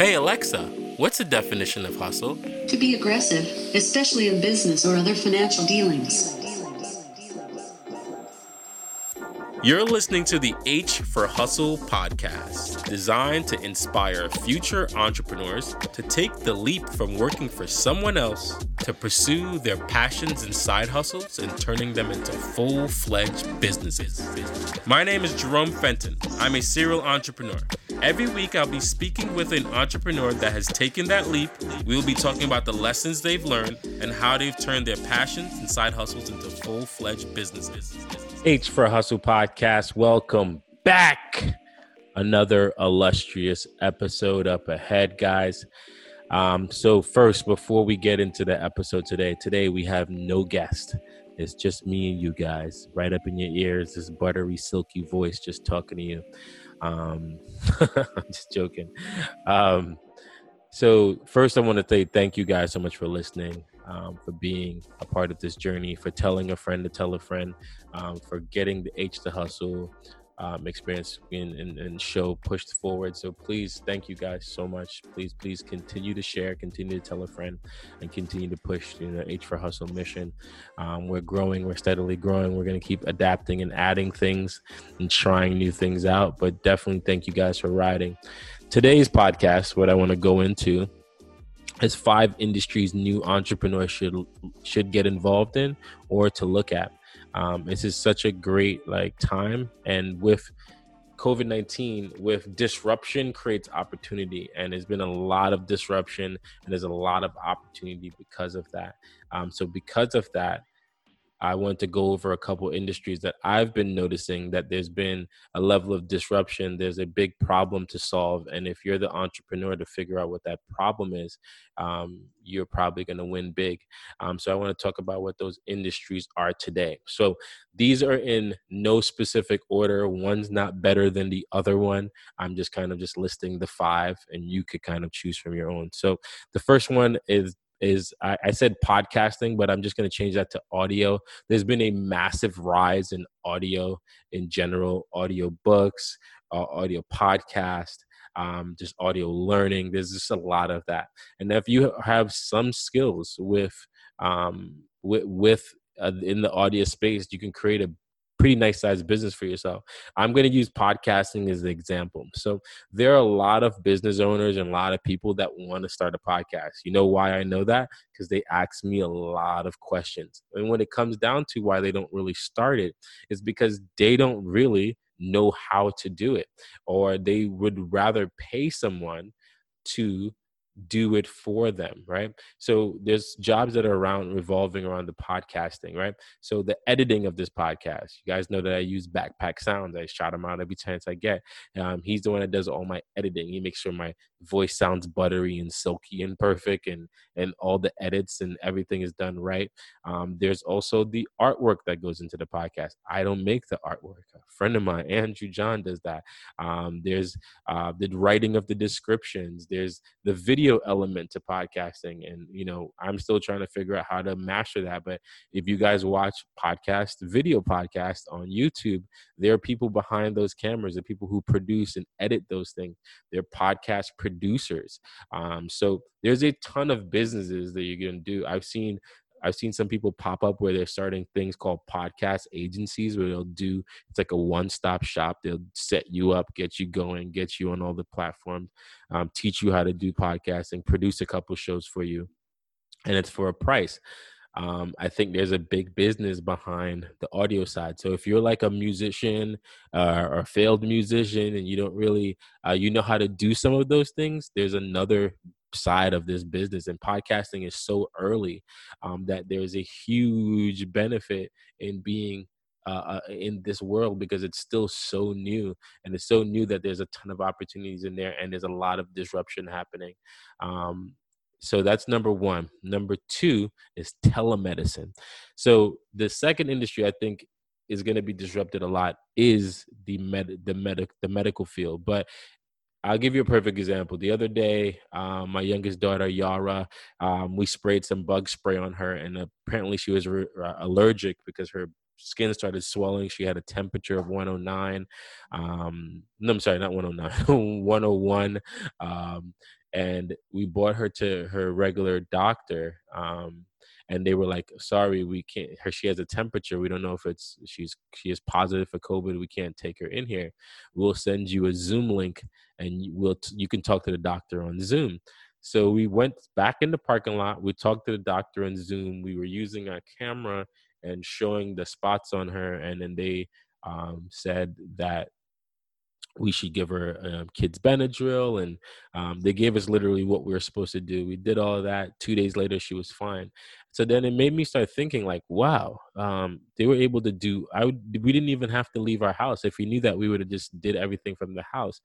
Hey Alexa, what's the definition of hustle? To be aggressive, especially in business or other financial dealings. You're listening to the H for Hustle podcast, designed to inspire future entrepreneurs to take the leap from working for someone else to pursue their passions and side hustles and turning them into full fledged businesses. My name is Jerome Fenton. I'm a serial entrepreneur. Every week, I'll be speaking with an entrepreneur that has taken that leap. We'll be talking about the lessons they've learned and how they've turned their passions and side hustles into full fledged businesses. H for Hustle podcast. Welcome back. Another illustrious episode up ahead, guys. Um, so, first, before we get into the episode today, today we have no guest. It's just me and you guys, right up in your ears. This buttery, silky voice just talking to you. Um, I'm just joking. Um, so, first, I want to say thank you guys so much for listening um, for being a part of this journey, for telling a friend to tell a friend, um, for getting the H to Hustle um, experience and, and, and, show pushed forward. So please, thank you guys so much. Please, please continue to share, continue to tell a friend, and continue to push you know H for Hustle mission. Um, we're growing, we're steadily growing. We're going to keep adapting and adding things and trying new things out. But definitely, thank you guys for riding. Today's podcast, what I want to go into as five industries new entrepreneurs should should get involved in or to look at. Um, this is such a great like time, and with COVID nineteen, with disruption creates opportunity, and there's been a lot of disruption, and there's a lot of opportunity because of that. Um, so because of that, I want to go over a couple industries that I've been noticing that there's been a level of disruption. There's a big problem to solve. And if you're the entrepreneur to figure out what that problem is, um, you're probably going to win big. Um, so I want to talk about what those industries are today. So these are in no specific order. One's not better than the other one. I'm just kind of just listing the five and you could kind of choose from your own. So the first one is is I, I said podcasting, but I'm just going to change that to audio. There's been a massive rise in audio in general, audio books, uh, audio podcast, um, just audio learning. There's just a lot of that. And if you have some skills with um, with, with uh, in the audio space, you can create a pretty nice sized business for yourself. I'm going to use podcasting as an example. So there are a lot of business owners and a lot of people that want to start a podcast. You know why I know that? Because they ask me a lot of questions. And when it comes down to why they don't really start it, it, is because they don't really know how to do it, or they would rather pay someone to do it for them, right? So there's jobs that are around revolving around the podcasting, right? So the editing of this podcast, you guys know that I use Backpack Sounds. I shout him out every chance I get. Um, he's the one that does all my editing. He makes sure my voice sounds buttery and silky and perfect, and and all the edits and everything is done right. Um, there's also the artwork that goes into the podcast. I don't make the artwork. A friend of mine, Andrew John, does that. Um, there's uh, the writing of the descriptions. There's the video video element to podcasting and you know i'm still trying to figure out how to master that but if you guys watch podcast video podcast on youtube there are people behind those cameras the people who produce and edit those things. They're podcast producers. Um, so there's a ton of businesses that you're going to do. I've seen I've seen some people pop up where they're starting things called podcast agencies where they'll do it's like a one stop shop. They'll set you up, get you going, get you on all the platforms, um, teach you how to do podcasting, produce a couple shows for you, and it's for a price. Um, I think there's a big business behind the audio side. So if you're like a musician uh, or a failed musician and you don't really uh, you know how to do some of those things, there's another side of this business and podcasting is so early um, that there's a huge benefit in being uh, uh, in this world because it's still so new and it's so new that there's a ton of opportunities in there and there's a lot of disruption happening. Um, so that's number one. Number two is telemedicine. So the second industry i think is going to be disrupted a lot is the med the medic the medical field but I'll give you a perfect example. The other day, um, my youngest daughter Yara, um, we sprayed some bug spray on her, and apparently she was re- uh, allergic because her skin started swelling. She had a temperature of 109. Um, no, I'm sorry, not 109, 101. Um, and we brought her to her regular doctor um, and they were like sorry we can't her she has a temperature we don't know if it's she's she is positive for covid we can't take her in here we'll send you a zoom link and we'll you can talk to the doctor on zoom so we went back in the parking lot we talked to the doctor on zoom we were using our camera and showing the spots on her and then they um, said that we should give her um, kids Benadryl, and um, they gave us literally what we were supposed to do. We did all of that. Two days later, she was fine. So then it made me start thinking, like, wow, um, they were able to do. I would, we didn't even have to leave our house. If we knew that, we would have just did everything from the house.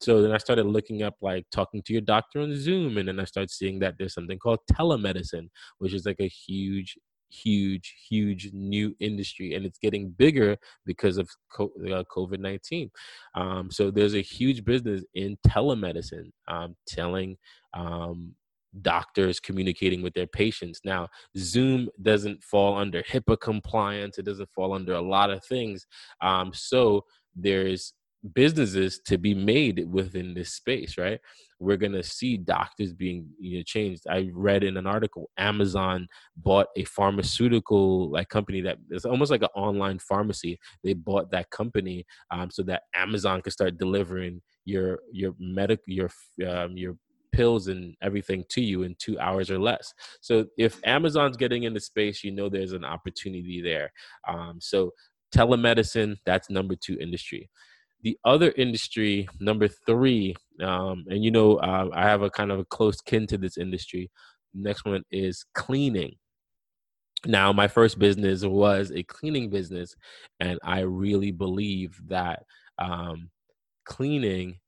So then I started looking up, like talking to your doctor on Zoom, and then I started seeing that there's something called telemedicine, which is like a huge huge, huge new industry, and it's getting bigger because of uh, COVID nineteen. Um, so there's a huge business in telemedicine, um, telling um, doctors communicating with their patients. Now, Zoom doesn't fall under HIPAA compliance; it doesn't fall under a lot of things. Um, so there's businesses to be made within this space, right? We're gonna see doctors being you know changed. I read in an article Amazon bought a pharmaceutical like company that is almost like an online pharmacy. They bought that company um, so that Amazon could start delivering your your medical your um, your pills and everything to you in two hours or less. So if Amazon's getting into space, you know there's an opportunity there. Um, so telemedicine, that's number two industry the other industry number three um, and you know uh, i have a kind of a close kin to this industry next one is cleaning now my first business was a cleaning business and i really believe that um, cleaning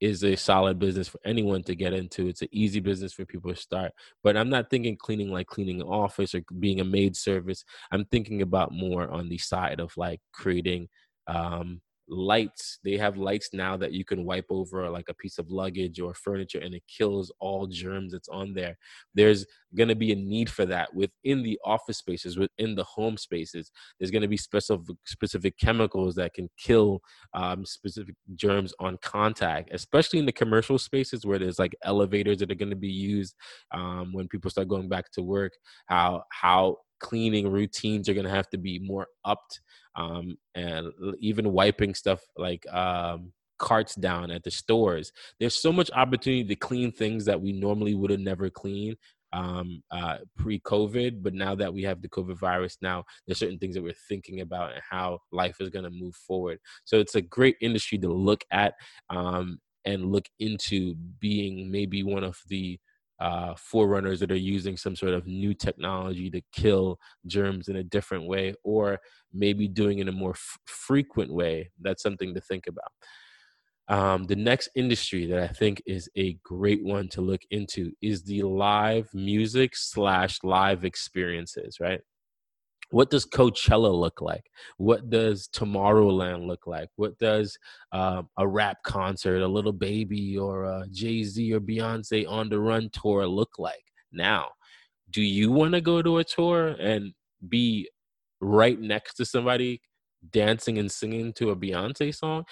is a solid business for anyone to get into. It's an easy business for people to start. But I'm not thinking cleaning like cleaning an office or being a maid service. I'm thinking about more on the side of like creating um, lights they have lights now that you can wipe over like a piece of luggage or furniture and it kills all germs that's on there. There's going to be a need for that within the office spaces within the home spaces. There's going to be specific specific chemicals that can kill um, specific germs on contact especially in the commercial spaces where there's like elevators that are going to be used um, when people start going back to work how how cleaning routines are going to have to be more upped um, and even wiping stuff like um, carts down at the stores there's so much opportunity to clean things that we normally would have never cleaned um, uh, pre-COVID, but now that we have the COVID virus, now there's certain things that we're thinking about and how life is going to move forward. So it's a great industry to look at um, and look into being maybe one of the uh, forerunners that are using some sort of new technology to kill germs in a different way, or maybe doing it in a more f- frequent way. That's something to think about. Um, the next industry that I think is a great one to look into is the live music slash live experiences, right? What does Coachella look like? What does Tomorrowland look like? What does uh, a rap concert, a Lil Baby or a Jay Z or Beyonce on the Run tour look like now? Do you want to go to a tour and be right next to somebody dancing and singing to a Beyonce song?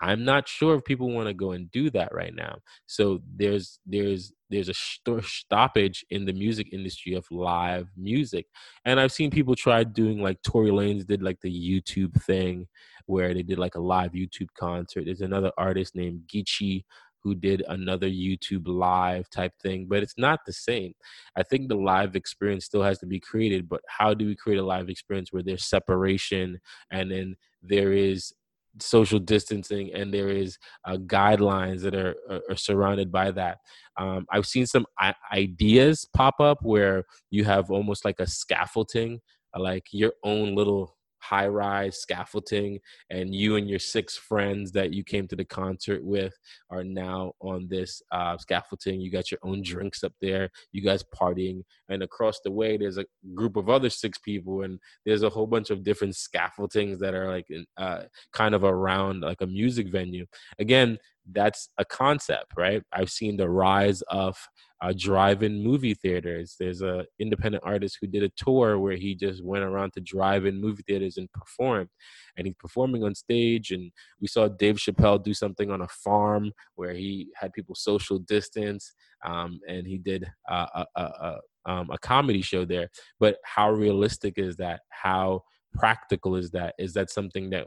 I'm not sure if people want to go and do that right now. So there's there's there's a st- stoppage in the music industry of live music, and I've seen people try doing like Tory Lanez did like the YouTube thing, where they did like a live YouTube concert. There's another artist named Geechee who did another YouTube live type thing, but it's not the same. I think the live experience still has to be created, but how do we create a live experience where there's separation and then there is social distancing and there is uh, guidelines that are, are, are, surrounded by that. Um, i've seen some I- ideas pop up where you have almost like a scaffolding like your own little high rise scaffolding, and you and your six friends that you came to the concert with are now on this uh, scaffolding. You got your own drinks up there, you guys partying, and across the way, there's a group of other six people, and there's a whole bunch of different scaffoldings that are like uh, kind of around like a music venue. Again, that's a concept, right? I've seen the rise of uh, drive-in movie theaters. There's a independent artist who did a tour where he just went around to drive-in movie theaters and performed, and he's performing on stage. And we saw Dave Chappelle do something on a farm where he had people social distance, um, and he did a, a, a, um, a comedy show there. But how realistic is that? How practical is that? Is that something that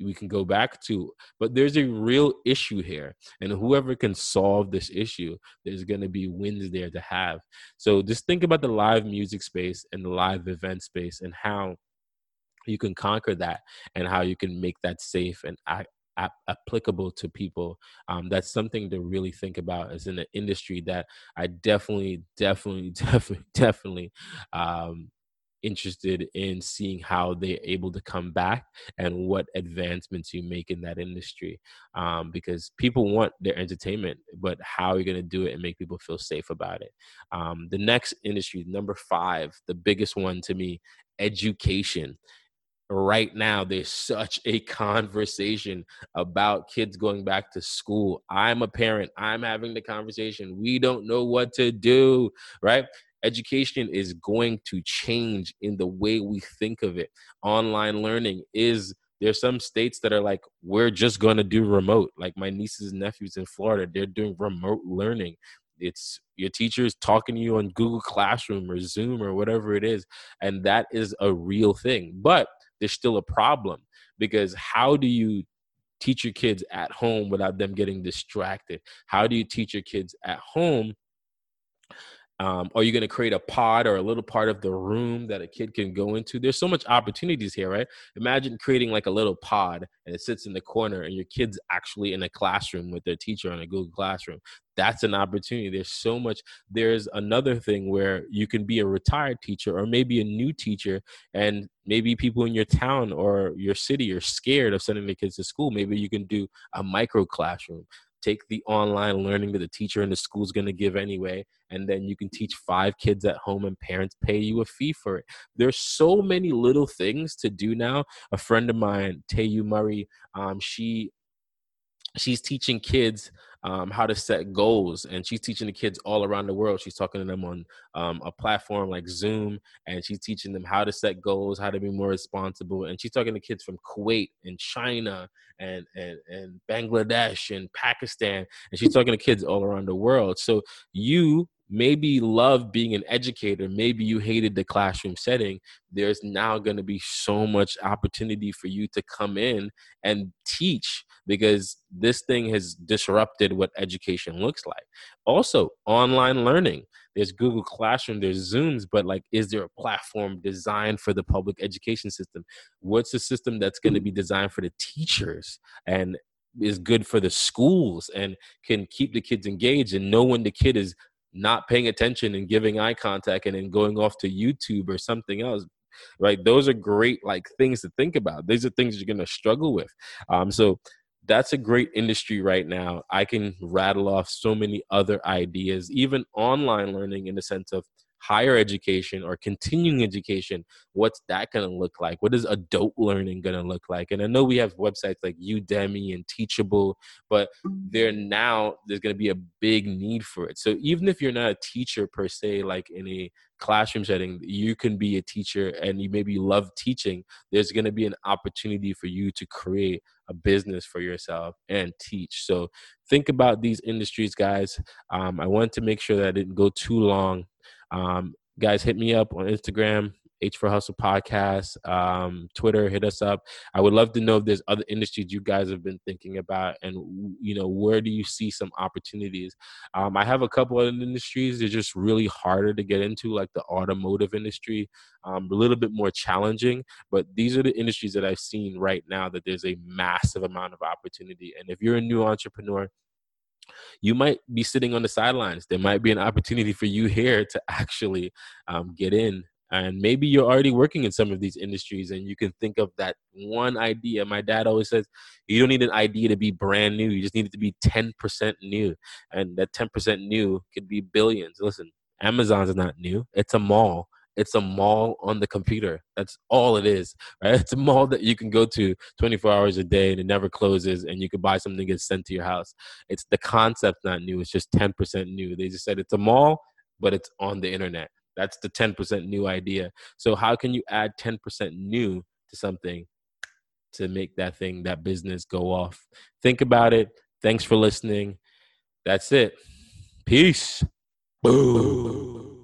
we can go back to. But there's a real issue here. And whoever can solve this issue, there's going to be wins there to have. So just think about the live music space and the live event space and how you can conquer that and how you can make that safe and applicable to people um, that's something to really think about as in an industry that i definitely definitely definitely definitely um, interested in seeing how they're able to come back and what advancements you make in that industry um, because people want their entertainment but how are you going to do it and make people feel safe about it. Um, the next industry number five the biggest one to me education. Right now there's such a conversation about kids going back to school. I'm a parent. I'm having the conversation. We don't know what to do right education is going to change in the way we think of it. Online learning is there's some states that are like we're just going to do remote. Like my nieces and nephews in florida they're doing remote learning. It's your teachers talking to you on google classroom or zoom or whatever it is and that is a real thing. But there's still a problem because how do you teach your kids at home without them getting distracted? How do you teach your kids at home um, are you going to create a pod or a little part of the room that a kid can go into? There's so much opportunities here, right? Imagine creating like a little pod and it sits in the corner and your kid's actually in a classroom with their teacher on a Google Classroom. That's an opportunity. There's so much. There's another thing where you can be a retired teacher or maybe a new teacher, and maybe people in your town or your city are scared of sending their kids to school. Maybe you can do a micro classroom take the online learning that the teacher in the school is going to give anyway and then you can teach five kids at home and parents pay you a fee for it. There's so many little things to do now. A friend of mine tayu murray um, she she's teaching kids um, how to set goals and she's teaching the kids all around the world. She's talking to them on um, a platform like zoom and she's teaching them how to set goals how to be more responsible and she's talking to kids from kuwait and china and and, and bangladesh and pakistan and she's talking to kids all around the world. So you maybe love being an educator maybe you hated the classroom setting there's now going to be so much opportunity for you to come in and teach because this thing has disrupted what education looks like. Also online learning. There's google classroom there's zooms but like is there a platform designed for the public education system? What's the system that's going to be designed for the teachers and is good for the schools and can keep the kids engaged and know when the kid is not paying attention and giving eye contact and then going off to YouTube or something else right? Those are great like things to think about. These are things you're going to struggle with. Um so that's a great industry right now. I can rattle off so many other ideas even online learning in the sense of higher education or continuing education what's that going to look like? What is adult learning going to look like? And i know we have websites like udemy and teachable but there now there's going to be a big need for it. So even if you're not a teacher per se like in a classroom setting you can be a teacher and you maybe love teaching there's going to be an opportunity for you to create a business for yourself and teach. So think about these industries guys. Um, i want to make sure that i didn't go too long um, guys, hit me up on Instagram, H for Hustle Podcast, um, Twitter, hit us up. I would love to know if there's other industries you guys have been thinking about, and you know where do you see some opportunities. Um, I have a couple of industries they're just really harder to get into, like the automotive industry, um, a little bit more challenging. But these are the industries that I've seen right now that there's a massive amount of opportunity. And if you're a new entrepreneur, you might be sitting on the sidelines. There might be an opportunity for you here to actually um, get in. And maybe you're already working in some of these industries and you can think of that one idea. My dad always says, you don't need an idea to be brand new. You just need it to be 10% new. And that 10% new could be billions. Listen, Amazon's not new, it's a mall it's a mall on the computer. That's all it is, right? It's a mall that you can go to 24 hours a day and it never closes, and you can buy something get sent to your house. It's the concept not new. It's just 10% new. They just said it's a mall, but it's on the internet. That's the 10% new idea. So how can you add 10% new to something to make that thing, that business go off? Think about it. Thanks for listening. That's it. Peace. Boom.